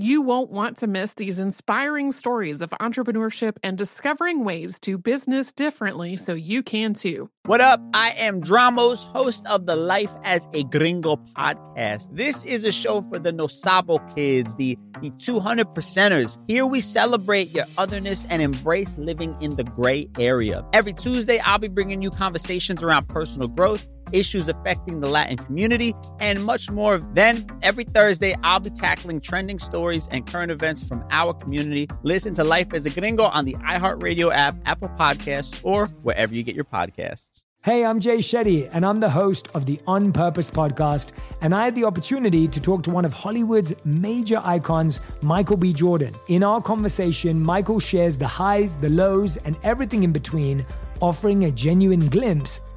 You won't want to miss these inspiring stories of entrepreneurship and discovering ways to business differently so you can too. What up? I am Dramos, host of the Life as a Gringo podcast. This is a show for the No Sabo kids, the, the 200 percenters. Here we celebrate your otherness and embrace living in the gray area. Every Tuesday, I'll be bringing you conversations around personal growth issues affecting the Latin community, and much more. Then, every Thursday, I'll be tackling trending stories and current events from our community. Listen to Life as a Gringo on the iHeartRadio app, Apple Podcasts, or wherever you get your podcasts. Hey, I'm Jay Shetty, and I'm the host of the On Purpose podcast. And I had the opportunity to talk to one of Hollywood's major icons, Michael B. Jordan. In our conversation, Michael shares the highs, the lows, and everything in between, offering a genuine glimpse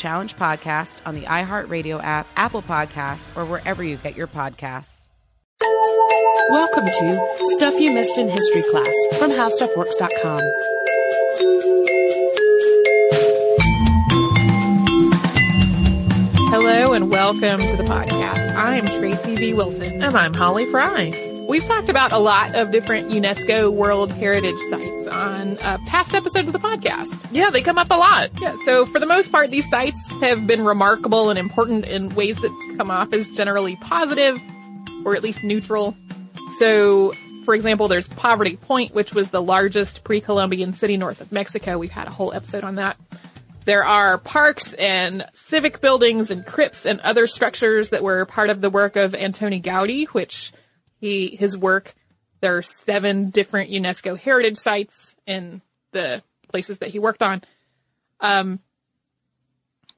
Challenge podcast on the iHeartRadio app, Apple Podcasts, or wherever you get your podcasts. Welcome to Stuff You Missed in History Class from HowStuffWorks.com. Hello and welcome to the podcast. I'm Tracy V. Wilson. And I'm Holly Fry. We've talked about a lot of different UNESCO World Heritage sites on uh, past episodes of the podcast. Yeah, they come up a lot. Yeah, so for the most part, these sites have been remarkable and important in ways that come off as generally positive or at least neutral. So, for example, there's Poverty Point, which was the largest pre-Columbian city north of Mexico. We've had a whole episode on that. There are parks and civic buildings and crypts and other structures that were part of the work of Antoni Gaudi, which he, his work, there are seven different UNESCO heritage sites in the places that he worked on. Um,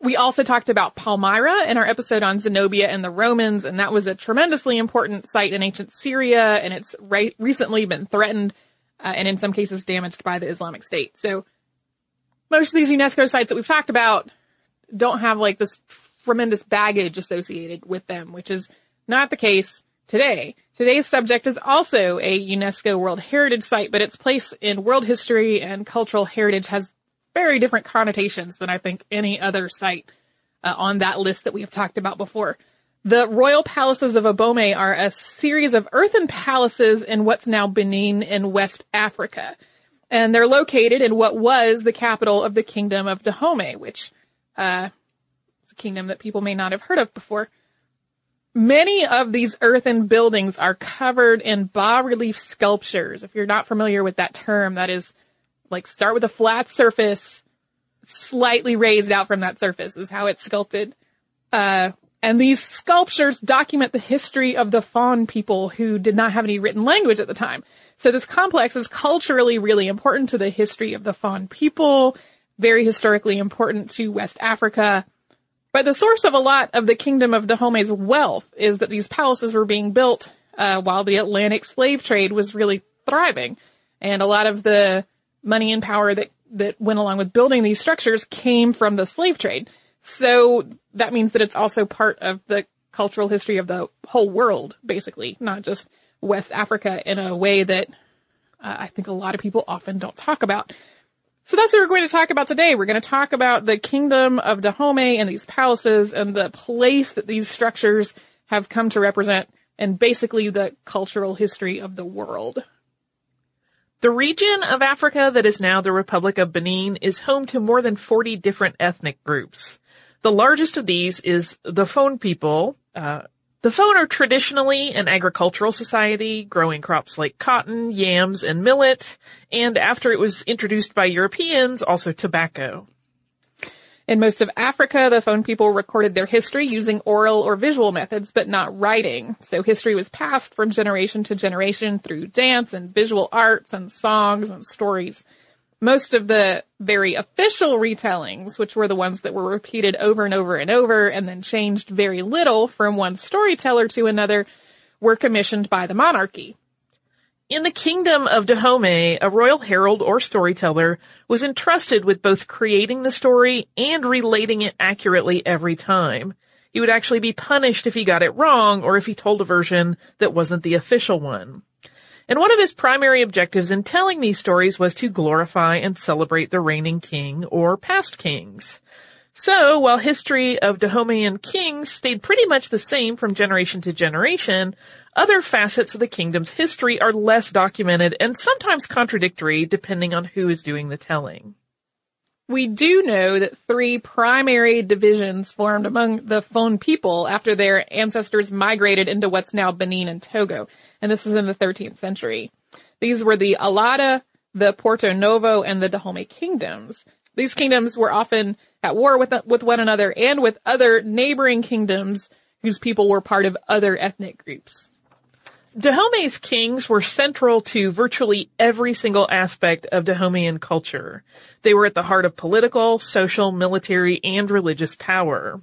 we also talked about Palmyra in our episode on Zenobia and the Romans, and that was a tremendously important site in ancient Syria, and it's re- recently been threatened uh, and in some cases damaged by the Islamic State. So most of these UNESCO sites that we've talked about don't have like this tremendous baggage associated with them, which is not the case today. Today's subject is also a UNESCO World Heritage Site, but its place in world history and cultural heritage has very different connotations than I think any other site uh, on that list that we have talked about before. The royal palaces of Abomey are a series of earthen palaces in what's now Benin in West Africa and they're located in what was the capital of the kingdom of Dahomey, which uh, is a kingdom that people may not have heard of before. Many of these earthen buildings are covered in bas relief sculptures. If you're not familiar with that term, that is like start with a flat surface, slightly raised out from that surface is how it's sculpted. Uh, and these sculptures document the history of the Fon people who did not have any written language at the time. So this complex is culturally really important to the history of the Fon people, very historically important to West Africa. But the source of a lot of the kingdom of Dahomey's wealth is that these palaces were being built uh, while the Atlantic slave trade was really thriving, and a lot of the money and power that that went along with building these structures came from the slave trade. So that means that it's also part of the cultural history of the whole world, basically, not just West Africa in a way that uh, I think a lot of people often don't talk about. So that's what we're going to talk about today. We're going to talk about the kingdom of Dahomey and these palaces and the place that these structures have come to represent and basically the cultural history of the world. The region of Africa that is now the Republic of Benin is home to more than 40 different ethnic groups. The largest of these is the Fon people. Uh, the Fon are traditionally an agricultural society, growing crops like cotton, yams, and millet, and after it was introduced by Europeans, also tobacco. In most of Africa, the Fon people recorded their history using oral or visual methods, but not writing. So history was passed from generation to generation through dance and visual arts and songs and stories. Most of the very official retellings, which were the ones that were repeated over and over and over and then changed very little from one storyteller to another, were commissioned by the monarchy. In the kingdom of Dahomey, a royal herald or storyteller was entrusted with both creating the story and relating it accurately every time. He would actually be punished if he got it wrong or if he told a version that wasn't the official one. And one of his primary objectives in telling these stories was to glorify and celebrate the reigning king or past kings. So, while history of Dahomeyan kings stayed pretty much the same from generation to generation, other facets of the kingdom's history are less documented and sometimes contradictory depending on who is doing the telling. We do know that three primary divisions formed among the Fon people after their ancestors migrated into what's now Benin and Togo, and this was in the 13th century. These were the Alada, the Porto Novo, and the Dahomey kingdoms. These kingdoms were often at war with, with one another and with other neighboring kingdoms whose people were part of other ethnic groups. Dahomey's kings were central to virtually every single aspect of Dahomeyan culture. They were at the heart of political, social, military, and religious power.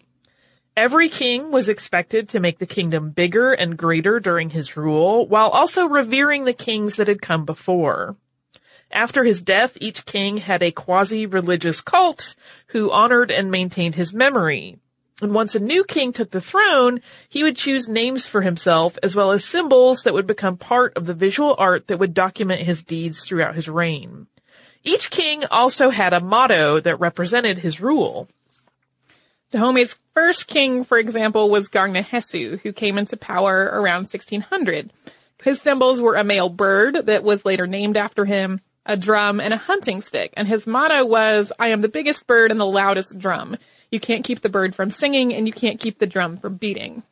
Every king was expected to make the kingdom bigger and greater during his rule, while also revering the kings that had come before. After his death, each king had a quasi-religious cult who honored and maintained his memory. And once a new king took the throne, he would choose names for himself as well as symbols that would become part of the visual art that would document his deeds throughout his reign. Each king also had a motto that represented his rule. Dahomey's first king, for example, was Garnahesu, who came into power around 1600. His symbols were a male bird that was later named after him, a drum, and a hunting stick. And his motto was, I am the biggest bird and the loudest drum. You can't keep the bird from singing and you can't keep the drum from beating.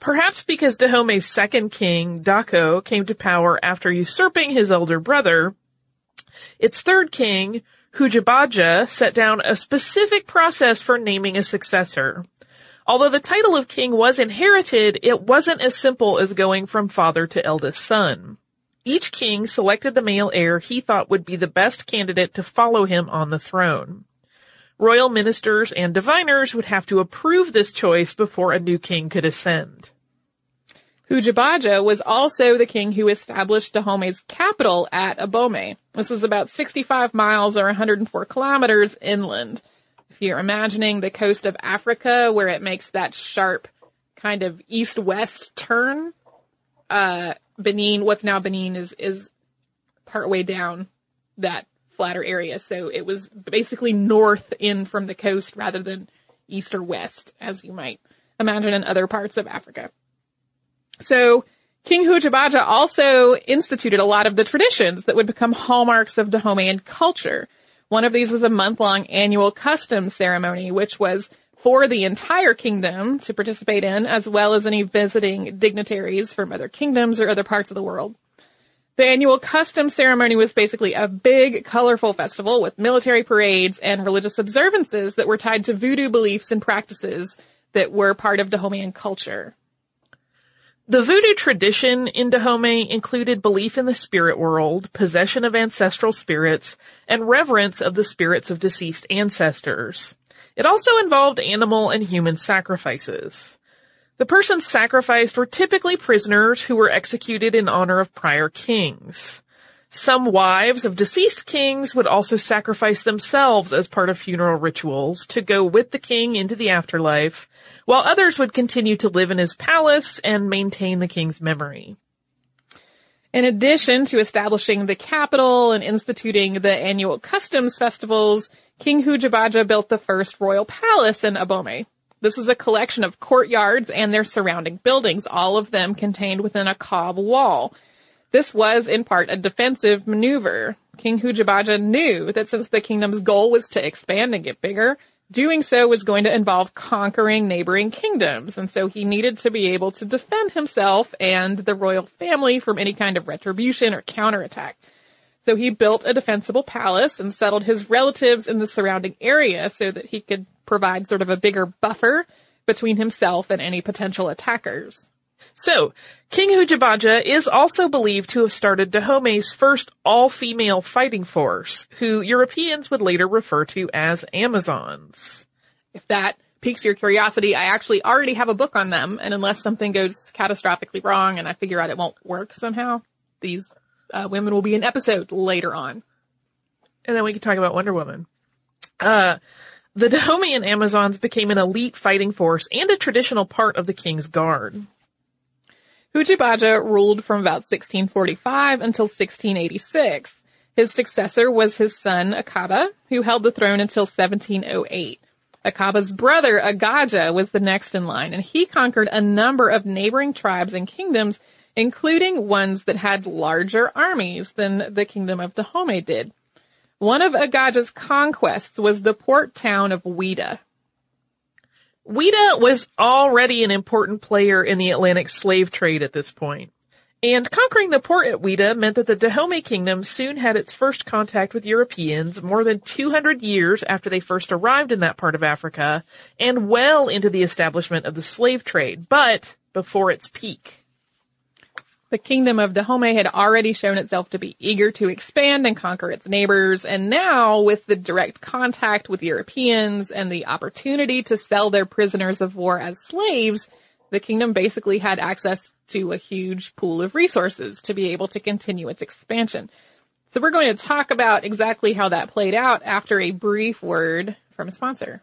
Perhaps because Dahomey's second king, Dako, came to power after usurping his elder brother, its third king, Hujabaja, set down a specific process for naming a successor. Although the title of king was inherited, it wasn't as simple as going from father to eldest son. Each king selected the male heir he thought would be the best candidate to follow him on the throne. Royal ministers and diviners would have to approve this choice before a new king could ascend. Hujabaja was also the king who established Dahomey's capital at Abomey. This is about 65 miles or 104 kilometers inland. If you're imagining the coast of Africa where it makes that sharp kind of east-west turn, uh, Benin, what's now Benin is, is partway down that flatter area. So it was basically north in from the coast rather than east or west, as you might imagine in other parts of Africa. So King Hujabaja also instituted a lot of the traditions that would become hallmarks of Dahomean culture. One of these was a month-long annual customs ceremony, which was for the entire kingdom to participate in, as well as any visiting dignitaries from other kingdoms or other parts of the world. The annual custom ceremony was basically a big, colorful festival with military parades and religious observances that were tied to voodoo beliefs and practices that were part of Dahomean culture. The voodoo tradition in Dahomey included belief in the spirit world, possession of ancestral spirits, and reverence of the spirits of deceased ancestors. It also involved animal and human sacrifices. The persons sacrificed were typically prisoners who were executed in honor of prior kings. Some wives of deceased kings would also sacrifice themselves as part of funeral rituals to go with the king into the afterlife, while others would continue to live in his palace and maintain the king's memory. In addition to establishing the capital and instituting the annual customs festivals, King Hujabaja built the first royal palace in Abomey. This was a collection of courtyards and their surrounding buildings, all of them contained within a cob wall. This was in part a defensive maneuver. King Hujabaja knew that since the kingdom's goal was to expand and get bigger, Doing so was going to involve conquering neighboring kingdoms, and so he needed to be able to defend himself and the royal family from any kind of retribution or counterattack. So he built a defensible palace and settled his relatives in the surrounding area so that he could provide sort of a bigger buffer between himself and any potential attackers. So, King Hujabaja is also believed to have started Dahomey's first all-female fighting force, who Europeans would later refer to as Amazons. If that piques your curiosity, I actually already have a book on them, and unless something goes catastrophically wrong and I figure out it won't work somehow, these uh, women will be an episode later on. And then we can talk about Wonder Woman. Uh, the Dahomean Amazons became an elite fighting force and a traditional part of the king's guard. Hujabaja ruled from about 1645 until 1686. His successor was his son Akaba, who held the throne until 1708. Akaba's brother Agaja was the next in line, and he conquered a number of neighboring tribes and kingdoms, including ones that had larger armies than the kingdom of Dahomey did. One of Agaja's conquests was the port town of Ouidah, Ouidah was already an important player in the Atlantic slave trade at this point. And conquering the port at Ouidah meant that the Dahomey kingdom soon had its first contact with Europeans more than 200 years after they first arrived in that part of Africa and well into the establishment of the slave trade, but before its peak. The kingdom of Dahomey had already shown itself to be eager to expand and conquer its neighbors, and now with the direct contact with Europeans and the opportunity to sell their prisoners of war as slaves, the kingdom basically had access to a huge pool of resources to be able to continue its expansion. So we're going to talk about exactly how that played out after a brief word from a sponsor.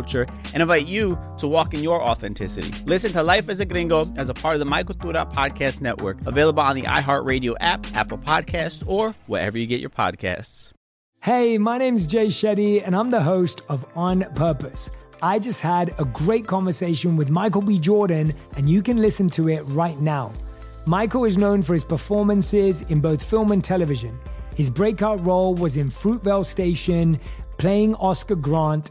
culture and invite you to walk in your authenticity. Listen to Life as a Gringo as a part of the My Cultura Podcast Network, available on the iHeartRadio app, Apple Podcast, or wherever you get your podcasts. Hey, my name's Jay Shetty, and I'm the host of On Purpose. I just had a great conversation with Michael B. Jordan, and you can listen to it right now. Michael is known for his performances in both film and television. His breakout role was in Fruitvale Station, playing Oscar Grant,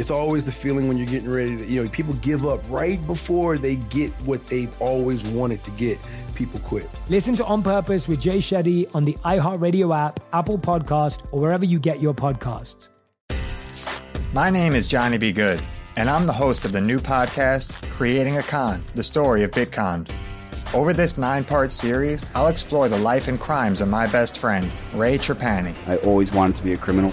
It's always the feeling when you're getting ready to, you know, people give up right before they get what they've always wanted to get. People quit. Listen to On Purpose with Jay Shetty on the iHeartRadio app, Apple Podcast, or wherever you get your podcasts. My name is Johnny B. Good, and I'm the host of the new podcast, Creating a Con, the story of Bitcoin. Over this nine part series, I'll explore the life and crimes of my best friend, Ray Trapani. I always wanted to be a criminal.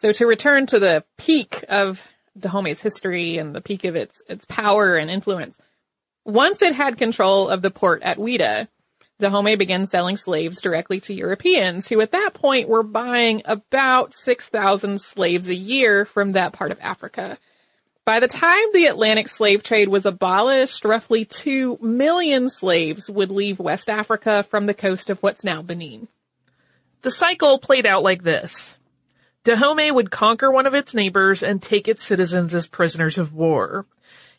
So to return to the peak of Dahomey's history and the peak of its its power and influence, once it had control of the port at Ouidah, Dahomey began selling slaves directly to Europeans, who at that point were buying about 6,000 slaves a year from that part of Africa. By the time the Atlantic slave trade was abolished, roughly 2 million slaves would leave West Africa from the coast of what's now Benin. The cycle played out like this. Dahomey would conquer one of its neighbors and take its citizens as prisoners of war.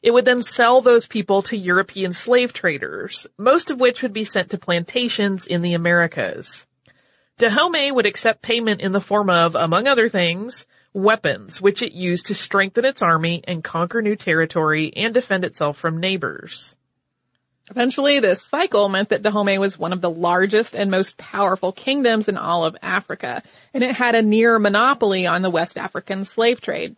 It would then sell those people to European slave traders, most of which would be sent to plantations in the Americas. Dahomey would accept payment in the form of, among other things, weapons, which it used to strengthen its army and conquer new territory and defend itself from neighbors. Eventually, this cycle meant that Dahomey was one of the largest and most powerful kingdoms in all of Africa, and it had a near monopoly on the West African slave trade.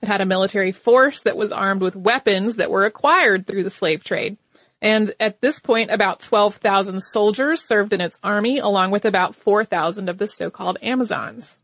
It had a military force that was armed with weapons that were acquired through the slave trade. And at this point, about 12,000 soldiers served in its army, along with about 4,000 of the so-called Amazons.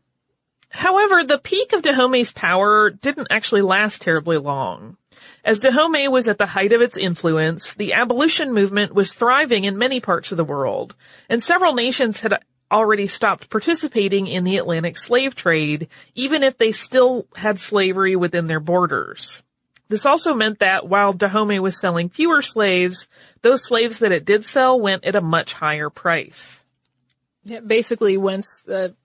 However, the peak of Dahomey's power didn't actually last terribly long. As Dahomey was at the height of its influence, the abolition movement was thriving in many parts of the world, and several nations had already stopped participating in the Atlantic slave trade, even if they still had slavery within their borders. This also meant that while Dahomey was selling fewer slaves, those slaves that it did sell went at a much higher price. Yeah, basically, once the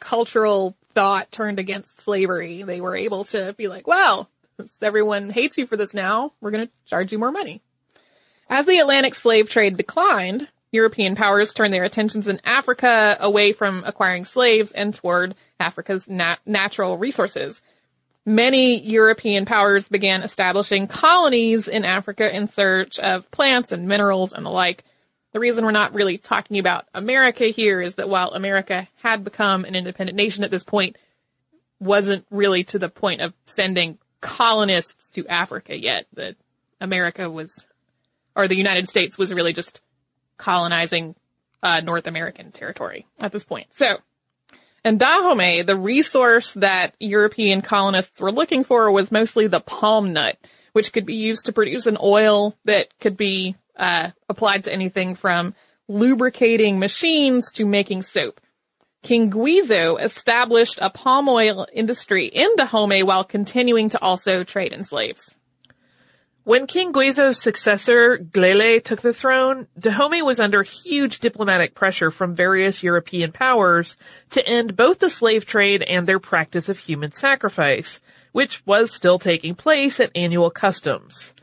cultural thought turned against slavery, they were able to be like, well, everyone hates you for this now, we're going to charge you more money. As the Atlantic slave trade declined, European powers turned their attentions in Africa away from acquiring slaves and toward Africa's nat- natural resources. Many European powers began establishing colonies in Africa in search of plants and minerals and the like. The reason we're not really talking about America here is that while America had become an independent nation at this point, wasn't really to the point of sending colonists to Africa yet. That America was, or the United States was really just colonizing uh, North American territory at this point. So, in Dahomey, the resource that European colonists were looking for was mostly the palm nut, which could be used to produce an oil that could be uh, applied to anything from lubricating machines to making soap. King Guizo established a palm oil industry in Dahomey while continuing to also trade in slaves. When King Guizo's successor, Glele, took the throne, Dahomey was under huge diplomatic pressure from various European powers to end both the slave trade and their practice of human sacrifice, which was still taking place at annual customs.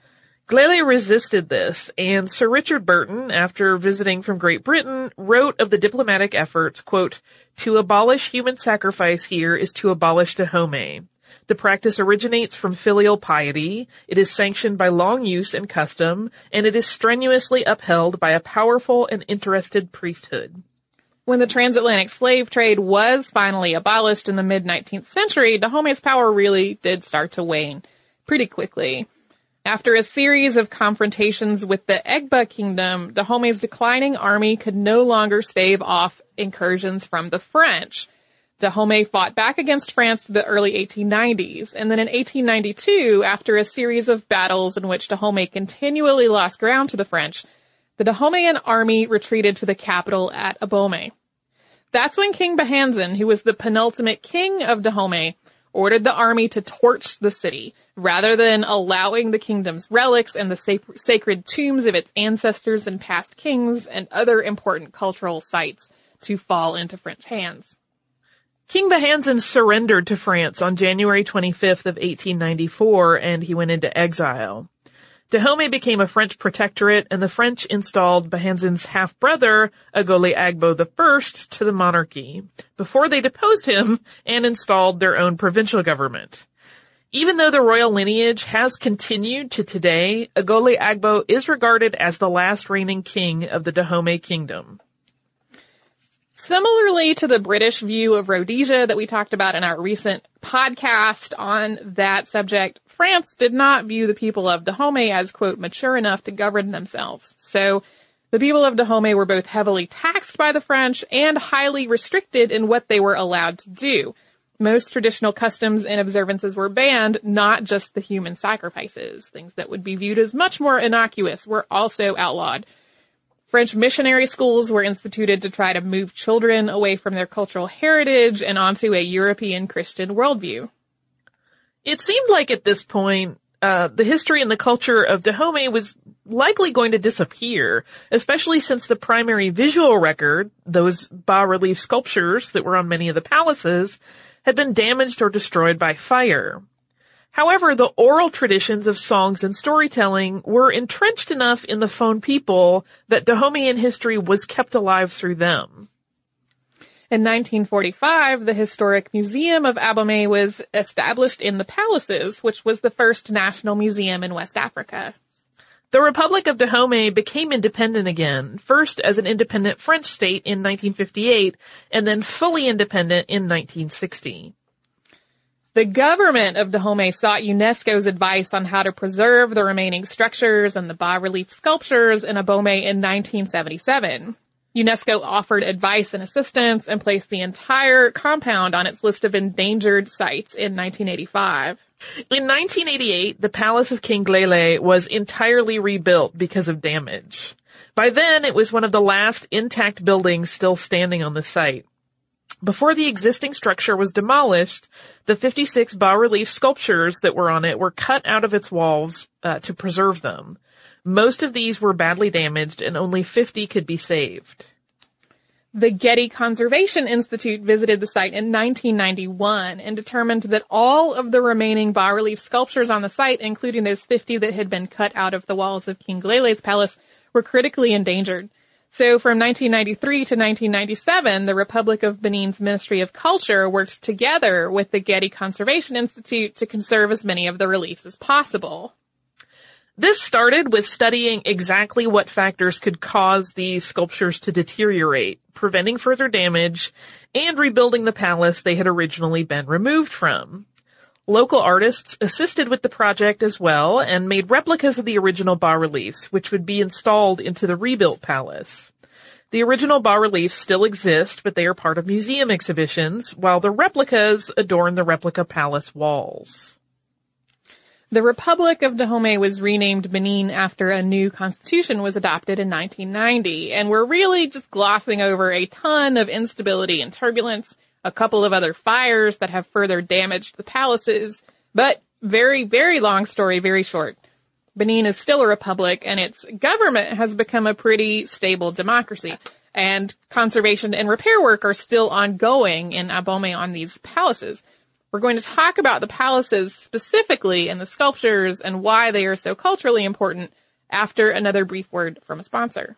Glele resisted this, and Sir Richard Burton, after visiting from Great Britain, wrote of the diplomatic efforts, quote, to abolish human sacrifice here is to abolish Dahomey. The practice originates from filial piety, it is sanctioned by long use and custom, and it is strenuously upheld by a powerful and interested priesthood. When the transatlantic slave trade was finally abolished in the mid 19th century, Dahomey's power really did start to wane pretty quickly. After a series of confrontations with the Egba kingdom, Dahomey's declining army could no longer stave off incursions from the French. Dahomey fought back against France to the early 1890s, and then in 1892, after a series of battles in which Dahomey continually lost ground to the French, the Dahomean army retreated to the capital at Abomey. That's when King Bahanzin, who was the penultimate king of Dahomey, ordered the army to torch the city, rather than allowing the kingdom's relics and the sac- sacred tombs of its ancestors and past kings and other important cultural sites to fall into French hands. King Bahanzin surrendered to France on January 25th of 1894 and he went into exile. Dahomey became a French protectorate and the French installed Bahanzin's half-brother, Agole Agbo I, to the monarchy, before they deposed him and installed their own provincial government. Even though the royal lineage has continued to today, Agole Agbo is regarded as the last reigning king of the Dahomey kingdom. Similarly to the British view of Rhodesia that we talked about in our recent podcast on that subject, France did not view the people of Dahomey as, quote, mature enough to govern themselves. So the people of Dahomey were both heavily taxed by the French and highly restricted in what they were allowed to do. Most traditional customs and observances were banned, not just the human sacrifices. Things that would be viewed as much more innocuous were also outlawed. French missionary schools were instituted to try to move children away from their cultural heritage and onto a European Christian worldview. It seemed like at this point, uh, the history and the culture of Dahomey was likely going to disappear, especially since the primary visual record, those bas-relief sculptures that were on many of the palaces, had been damaged or destroyed by fire. However, the oral traditions of songs and storytelling were entrenched enough in the Fon people that Dahomean history was kept alive through them. In 1945, the Historic Museum of Abomey was established in the palaces, which was the first national museum in West Africa. The Republic of Dahomey became independent again, first as an independent French state in 1958, and then fully independent in 1960. The government of Dahomey sought UNESCO's advice on how to preserve the remaining structures and the bas-relief sculptures in Abomey in 1977. UNESCO offered advice and assistance and placed the entire compound on its list of endangered sites in 1985. In 1988, the Palace of King Glele was entirely rebuilt because of damage. By then, it was one of the last intact buildings still standing on the site. Before the existing structure was demolished, the 56 bas-relief sculptures that were on it were cut out of its walls uh, to preserve them. Most of these were badly damaged and only 50 could be saved. The Getty Conservation Institute visited the site in 1991 and determined that all of the remaining bas-relief sculptures on the site, including those 50 that had been cut out of the walls of King Glele's palace, were critically endangered. So from 1993 to 1997, the Republic of Benin's Ministry of Culture worked together with the Getty Conservation Institute to conserve as many of the reliefs as possible. This started with studying exactly what factors could cause these sculptures to deteriorate, preventing further damage, and rebuilding the palace they had originally been removed from. Local artists assisted with the project as well and made replicas of the original bas-reliefs, which would be installed into the rebuilt palace. The original bas-reliefs still exist, but they are part of museum exhibitions, while the replicas adorn the replica palace walls. The Republic of Dahomey was renamed Benin after a new constitution was adopted in 1990, and we're really just glossing over a ton of instability and turbulence, a couple of other fires that have further damaged the palaces, but very, very long story, very short. Benin is still a republic and its government has become a pretty stable democracy. And conservation and repair work are still ongoing in Abomey on these palaces. We're going to talk about the palaces specifically and the sculptures and why they are so culturally important after another brief word from a sponsor.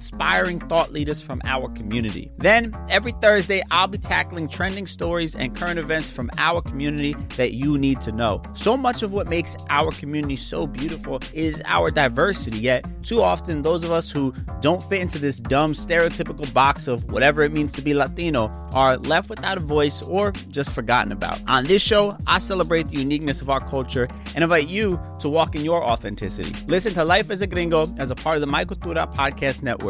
inspiring thought leaders from our community. Then, every Thursday, I'll be tackling trending stories and current events from our community that you need to know. So much of what makes our community so beautiful is our diversity, yet, too often, those of us who don't fit into this dumb stereotypical box of whatever it means to be Latino are left without a voice or just forgotten about. On this show, I celebrate the uniqueness of our culture and invite you to walk in your authenticity. Listen to Life as a Gringo as a part of the My Cultura Podcast Network,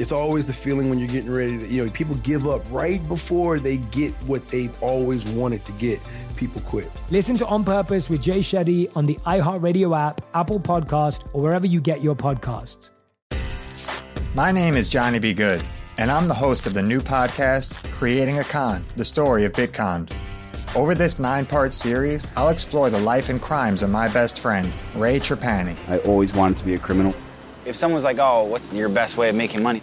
It's always the feeling when you're getting ready to, you know, people give up right before they get what they've always wanted to get. People quit. Listen to On Purpose with Jay Shetty on the iHeartRadio app, Apple Podcast, or wherever you get your podcasts. My name is Johnny B. Good, and I'm the host of the new podcast, Creating a Con, the story of Bitcon. Over this nine part series, I'll explore the life and crimes of my best friend, Ray Trapani. I always wanted to be a criminal. If someone's like, oh, what's your best way of making money?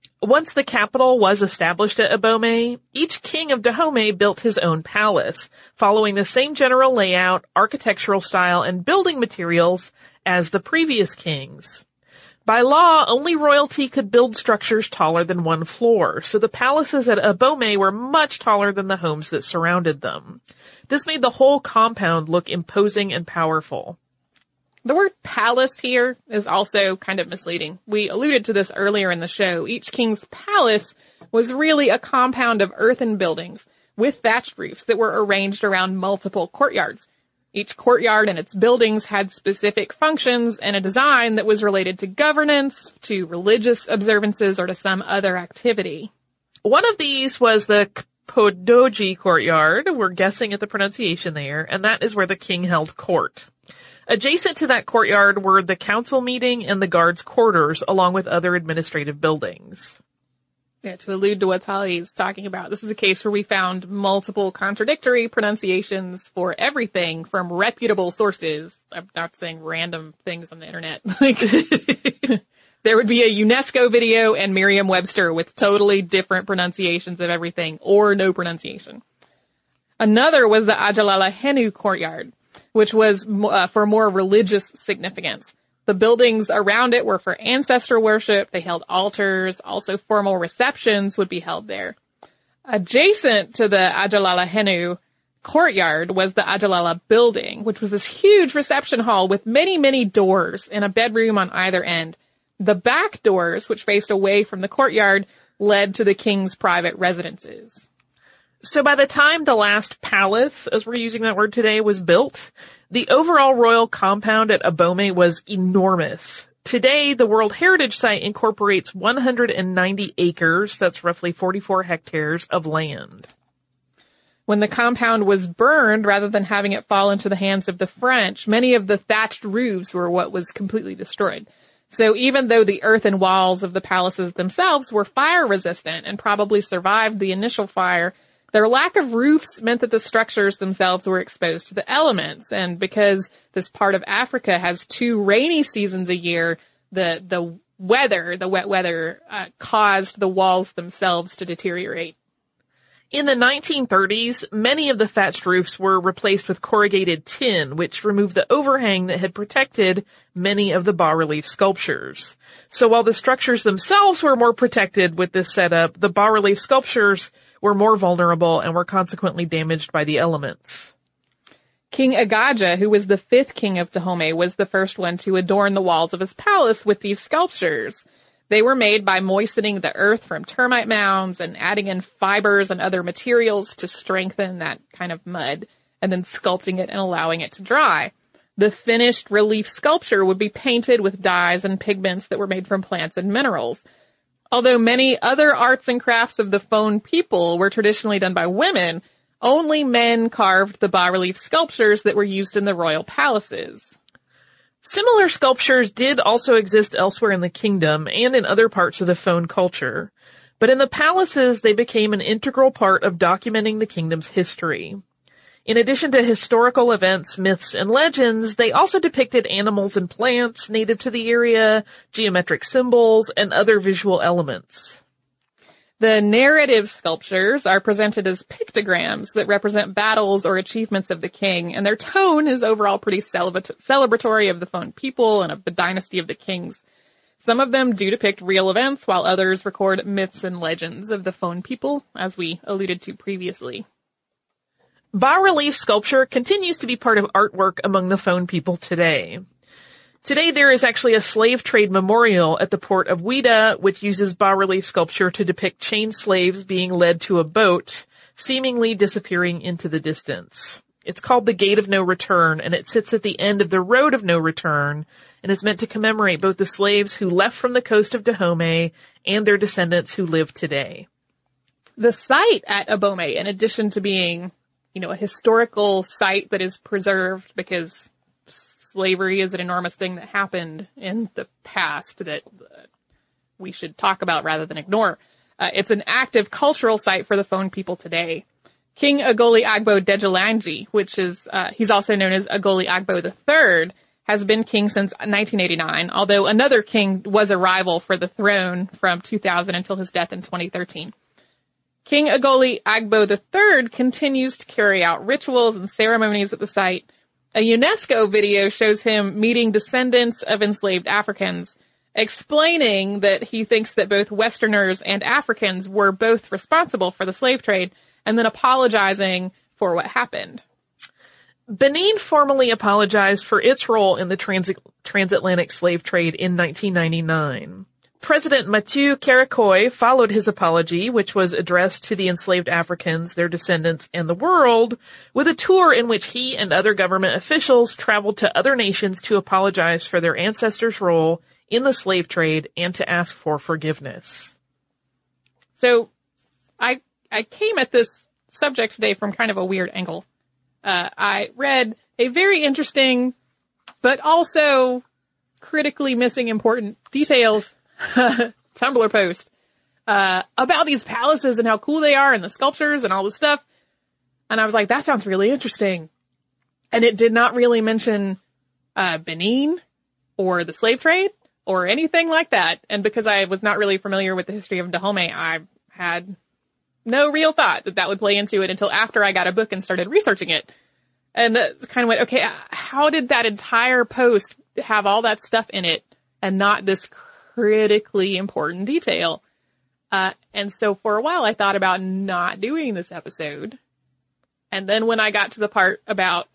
Once the capital was established at Abomey, each king of Dahomey built his own palace, following the same general layout, architectural style, and building materials as the previous kings. By law, only royalty could build structures taller than one floor, so the palaces at Abomey were much taller than the homes that surrounded them. This made the whole compound look imposing and powerful. The word palace here is also kind of misleading. We alluded to this earlier in the show. Each king's palace was really a compound of earthen buildings with thatched roofs that were arranged around multiple courtyards. Each courtyard and its buildings had specific functions and a design that was related to governance, to religious observances, or to some other activity. One of these was the Podoji courtyard. We're guessing at the pronunciation there, and that is where the king held court. Adjacent to that courtyard were the council meeting and the guards' quarters, along with other administrative buildings. Yeah, to allude to what Holly's talking about, this is a case where we found multiple contradictory pronunciations for everything from reputable sources. I'm not saying random things on the internet. Like, there would be a UNESCO video and Merriam-Webster with totally different pronunciations of everything or no pronunciation. Another was the Ajalalahenu courtyard, which was uh, for more religious significance. The buildings around it were for ancestor worship. They held altars. Also formal receptions would be held there. Adjacent to the Ajalalahenu courtyard was the Ajalala building, which was this huge reception hall with many, many doors and a bedroom on either end. The back doors, which faced away from the courtyard, led to the king's private residences. So by the time the last palace, as we're using that word today, was built, the overall royal compound at Abomey was enormous. Today, the World Heritage Site incorporates 190 acres, that's roughly 44 hectares of land. When the compound was burned, rather than having it fall into the hands of the French, many of the thatched roofs were what was completely destroyed. So even though the earthen walls of the palaces themselves were fire resistant and probably survived the initial fire, their lack of roofs meant that the structures themselves were exposed to the elements. And because this part of Africa has two rainy seasons a year, the, the weather, the wet weather, uh, caused the walls themselves to deteriorate. In the 1930s, many of the thatched roofs were replaced with corrugated tin, which removed the overhang that had protected many of the bas-relief sculptures. So while the structures themselves were more protected with this setup, the bas-relief sculptures were more vulnerable and were consequently damaged by the elements. King Agaja, who was the fifth king of Dahomey, was the first one to adorn the walls of his palace with these sculptures. They were made by moistening the earth from termite mounds and adding in fibers and other materials to strengthen that kind of mud, and then sculpting it and allowing it to dry. The finished relief sculpture would be painted with dyes and pigments that were made from plants and minerals. Although many other arts and crafts of the Fon people were traditionally done by women, only men carved the bas-relief sculptures that were used in the royal palaces. Similar sculptures did also exist elsewhere in the kingdom and in other parts of the Fon culture, but in the palaces they became an integral part of documenting the kingdom's history. In addition to historical events, myths, and legends, they also depicted animals and plants native to the area, geometric symbols, and other visual elements. The narrative sculptures are presented as pictograms that represent battles or achievements of the king, and their tone is overall pretty celebratory of the Fon people and of the dynasty of the kings. Some of them do depict real events, while others record myths and legends of the Fon people, as we alluded to previously. Bas-relief sculpture continues to be part of artwork among the Fon people today. Today there is actually a slave trade memorial at the port of Ouidah, which uses bas-relief sculpture to depict chained slaves being led to a boat, seemingly disappearing into the distance. It's called the Gate of No Return, and it sits at the end of the Road of No Return, and is meant to commemorate both the slaves who left from the coast of Dahomey and their descendants who live today. The site at Abomey, in addition to being you know, a historical site that is preserved because slavery is an enormous thing that happened in the past that uh, we should talk about rather than ignore. Uh, it's an active cultural site for the Fon people today. King Agoli Agbo Dejilangi, which is, uh, he's also known as Agoli Agbo III, has been king since 1989, although another king was a rival for the throne from 2000 until his death in 2013. King Agoli Agbo III continues to carry out rituals and ceremonies at the site. A UNESCO video shows him meeting descendants of enslaved Africans, explaining that he thinks that both Westerners and Africans were both responsible for the slave trade, and then apologizing for what happened. Benin formally apologized for its role in the trans- transatlantic slave trade in 1999. President Mathieu Kérékou followed his apology, which was addressed to the enslaved Africans, their descendants, and the world, with a tour in which he and other government officials traveled to other nations to apologize for their ancestors' role in the slave trade and to ask for forgiveness. So, I I came at this subject today from kind of a weird angle. Uh, I read a very interesting, but also critically missing important details Tumblr post uh, about these palaces and how cool they are and the sculptures and all this stuff. And I was like, that sounds really interesting. And it did not really mention uh, Benin or the slave trade or anything like that. And because I was not really familiar with the history of Dahomey, I had no real thought that that would play into it until after I got a book and started researching it. And kind of went, okay, how did that entire post have all that stuff in it and not this critically important detail? Uh, and so for a while I thought about not doing this episode. And then when I got to the part about,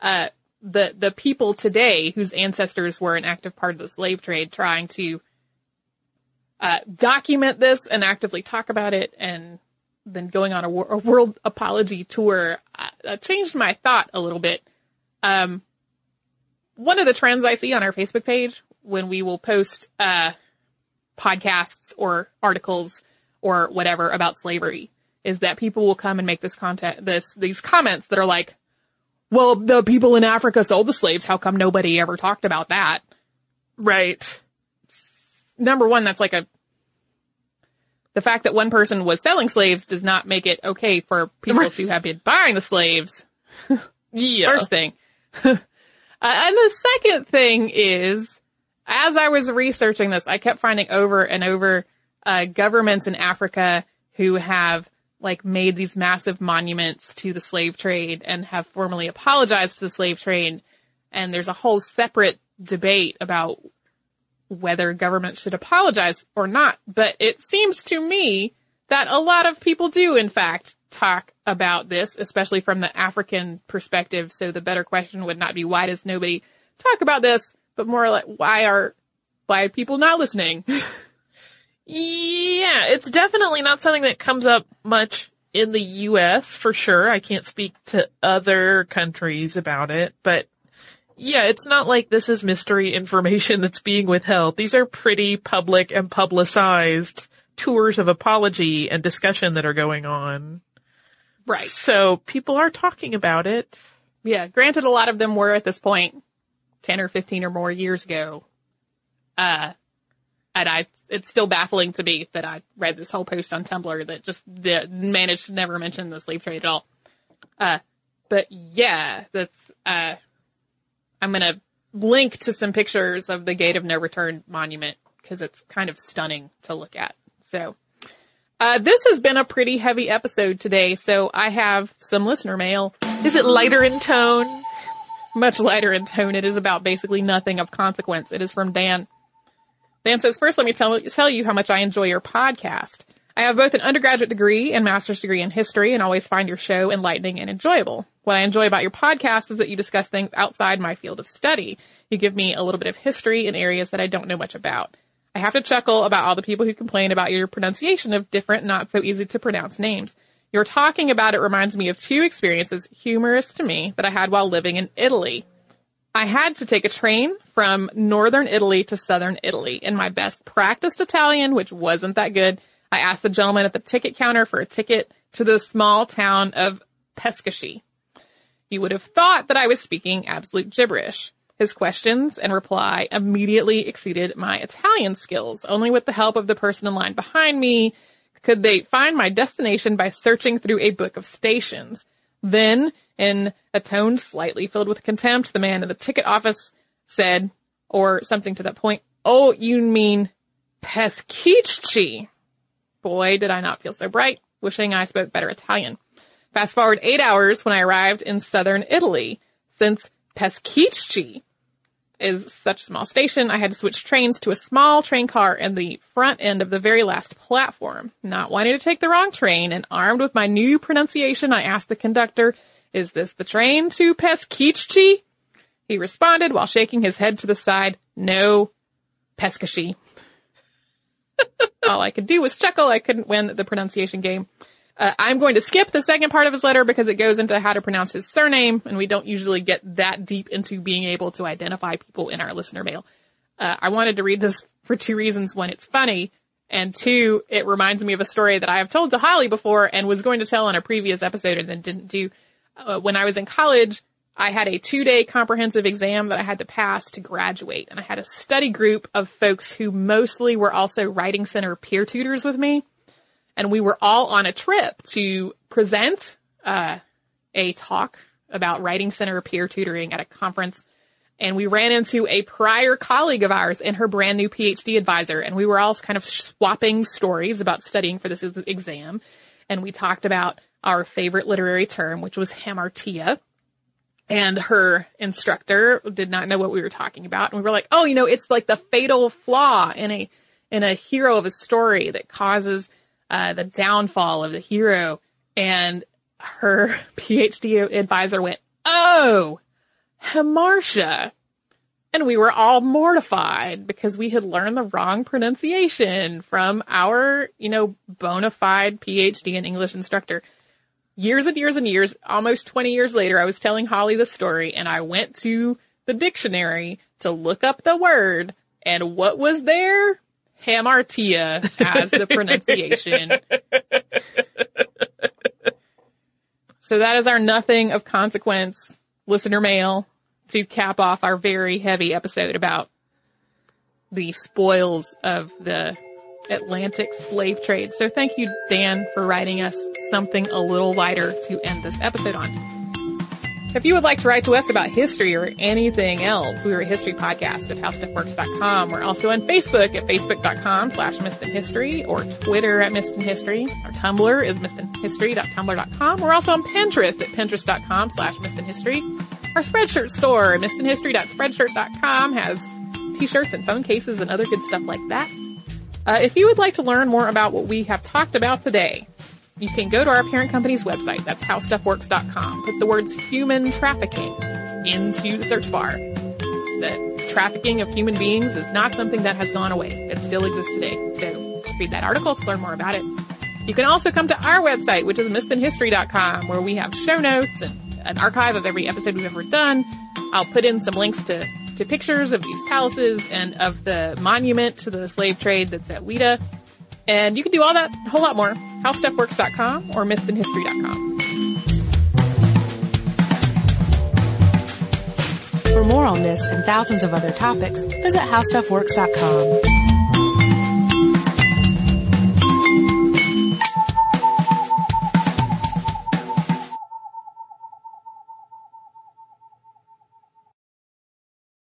uh, the, the people today whose ancestors were an active part of the slave trade trying to, uh, document this and actively talk about it and then going on a, a world apology tour uh, changed my thought a little bit. Um, one of the trends I see on our Facebook page when we will post uh, podcasts or articles or whatever about slavery is that people will come and make this content, this these comments that are like, "Well, the people in Africa sold the slaves. How come nobody ever talked about that?" Right. Number one, that's like a the fact that one person was selling slaves does not make it okay for people to have been buying the slaves. yeah. First thing. uh, and the second thing is, as I was researching this, I kept finding over and over, uh, governments in Africa who have like made these massive monuments to the slave trade and have formally apologized to the slave trade. And there's a whole separate debate about whether government should apologize or not. But it seems to me that a lot of people do, in fact, talk about this, especially from the African perspective. So the better question would not be why does nobody talk about this, but more like why are why are people not listening? yeah, it's definitely not something that comes up much in the US for sure. I can't speak to other countries about it, but yeah, it's not like this is mystery information that's being withheld. These are pretty public and publicized tours of apology and discussion that are going on. Right. So people are talking about it. Yeah, granted a lot of them were at this point 10 or 15 or more years ago. Uh, and I, it's still baffling to me that I read this whole post on Tumblr that just the, managed to never mention the slave trade at all. Uh, but yeah, that's, uh, I'm gonna link to some pictures of the Gate of No Return monument because it's kind of stunning to look at. So, uh, this has been a pretty heavy episode today, so I have some listener mail. Is it lighter in tone? Much lighter in tone. It is about basically nothing of consequence. It is from Dan. Dan says, first let me tell, tell you how much I enjoy your podcast. I have both an undergraduate degree and master's degree in history and always find your show enlightening and enjoyable. What I enjoy about your podcast is that you discuss things outside my field of study. You give me a little bit of history in areas that I don't know much about. I have to chuckle about all the people who complain about your pronunciation of different, not so easy to pronounce names. Your talking about it reminds me of two experiences, humorous to me, that I had while living in Italy. I had to take a train from northern Italy to southern Italy. In my best practiced Italian, which wasn't that good, I asked the gentleman at the ticket counter for a ticket to the small town of Pescasci. You would have thought that I was speaking absolute gibberish. His questions and reply immediately exceeded my Italian skills. Only with the help of the person in line behind me could they find my destination by searching through a book of stations. Then, in a tone slightly filled with contempt, the man in the ticket office said, or something to that point, Oh, you mean Peschici? Boy, did I not feel so bright, wishing I spoke better Italian. Fast forward eight hours when I arrived in southern Italy. Since Peschici is such a small station, I had to switch trains to a small train car in the front end of the very last platform. Not wanting to take the wrong train and armed with my new pronunciation, I asked the conductor, is this the train to Peschici? He responded while shaking his head to the side, no, Pescashi. All I could do was chuckle. I couldn't win the pronunciation game. Uh, I'm going to skip the second part of his letter because it goes into how to pronounce his surname, and we don't usually get that deep into being able to identify people in our listener mail. Uh, I wanted to read this for two reasons. One, it's funny, and two, it reminds me of a story that I have told to Holly before and was going to tell on a previous episode and then didn't do. Uh, when I was in college, I had a two day comprehensive exam that I had to pass to graduate, and I had a study group of folks who mostly were also writing center peer tutors with me and we were all on a trip to present uh, a talk about writing center peer tutoring at a conference. And we ran into a prior colleague of ours and her brand new PhD advisor. And we were all kind of swapping stories about studying for this exam. And we talked about our favorite literary term, which was hamartia. And her instructor did not know what we were talking about. And we were like, oh, you know, it's like the fatal flaw in a, in a hero of a story that causes uh, the downfall of the hero. And her PhD advisor went, Oh, Hamartia. And we were all mortified because we had learned the wrong pronunciation from our, you know, bona fide PhD in English instructor. Years and years and years, almost 20 years later, I was telling Holly the story and I went to the dictionary to look up the word and what was there? Hamartia as the pronunciation. so that is our nothing of consequence listener mail to cap off our very heavy episode about the spoils of the Atlantic slave trade. So thank you, Dan, for writing us something a little lighter to end this episode on. If you would like to write to us about history or anything else, we are a history podcast at howstuffworks.com. We're also on Facebook at facebook.com slash History or Twitter at History. Our Tumblr is missedinhistory.tumblr.com. We're also on Pinterest at pinterest.com slash History. Our Spreadshirt store, missedinhistory.spreadshirt.com has t-shirts and phone cases and other good stuff like that. Uh, if you would like to learn more about what we have talked about today, you can go to our parent company's website. That's howstuffworks.com. Put the words human trafficking into the search bar. The trafficking of human beings is not something that has gone away. It still exists today. So read that article to learn more about it. You can also come to our website, which is missedinhistory.com, where we have show notes and an archive of every episode we've ever done. I'll put in some links to, to pictures of these palaces and of the monument to the slave trade that's at Ouidah. And you can do all that, a whole lot more, howstuffworks.com or missedinhistory.com. For more on this and thousands of other topics, visit howstuffworks.com.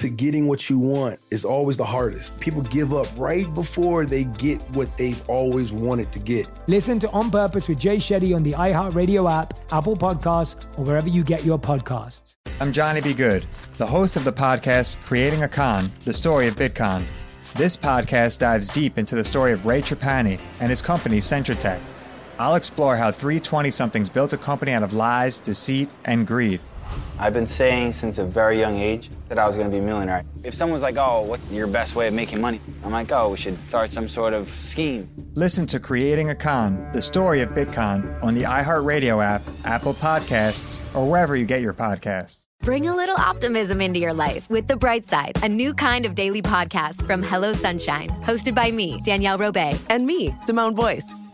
to getting what you want is always the hardest. People give up right before they get what they've always wanted to get. Listen to On Purpose with Jay Shetty on the iHeartRadio app, Apple Podcasts, or wherever you get your podcasts. I'm Johnny B. Good, the host of the podcast Creating a Con, the story of Bitcoin. This podcast dives deep into the story of Ray Trapani and his company Centra Tech. I'll explore how 320 somethings built a company out of lies, deceit, and greed. I've been saying since a very young age that I was going to be a millionaire. If someone's like, oh, what's your best way of making money? I'm like, oh, we should start some sort of scheme. Listen to Creating a Con, the story of Bitcoin, on the iHeartRadio app, Apple Podcasts, or wherever you get your podcasts. Bring a little optimism into your life with The Bright Side, a new kind of daily podcast from Hello Sunshine, hosted by me, Danielle Robay, and me, Simone Boyce.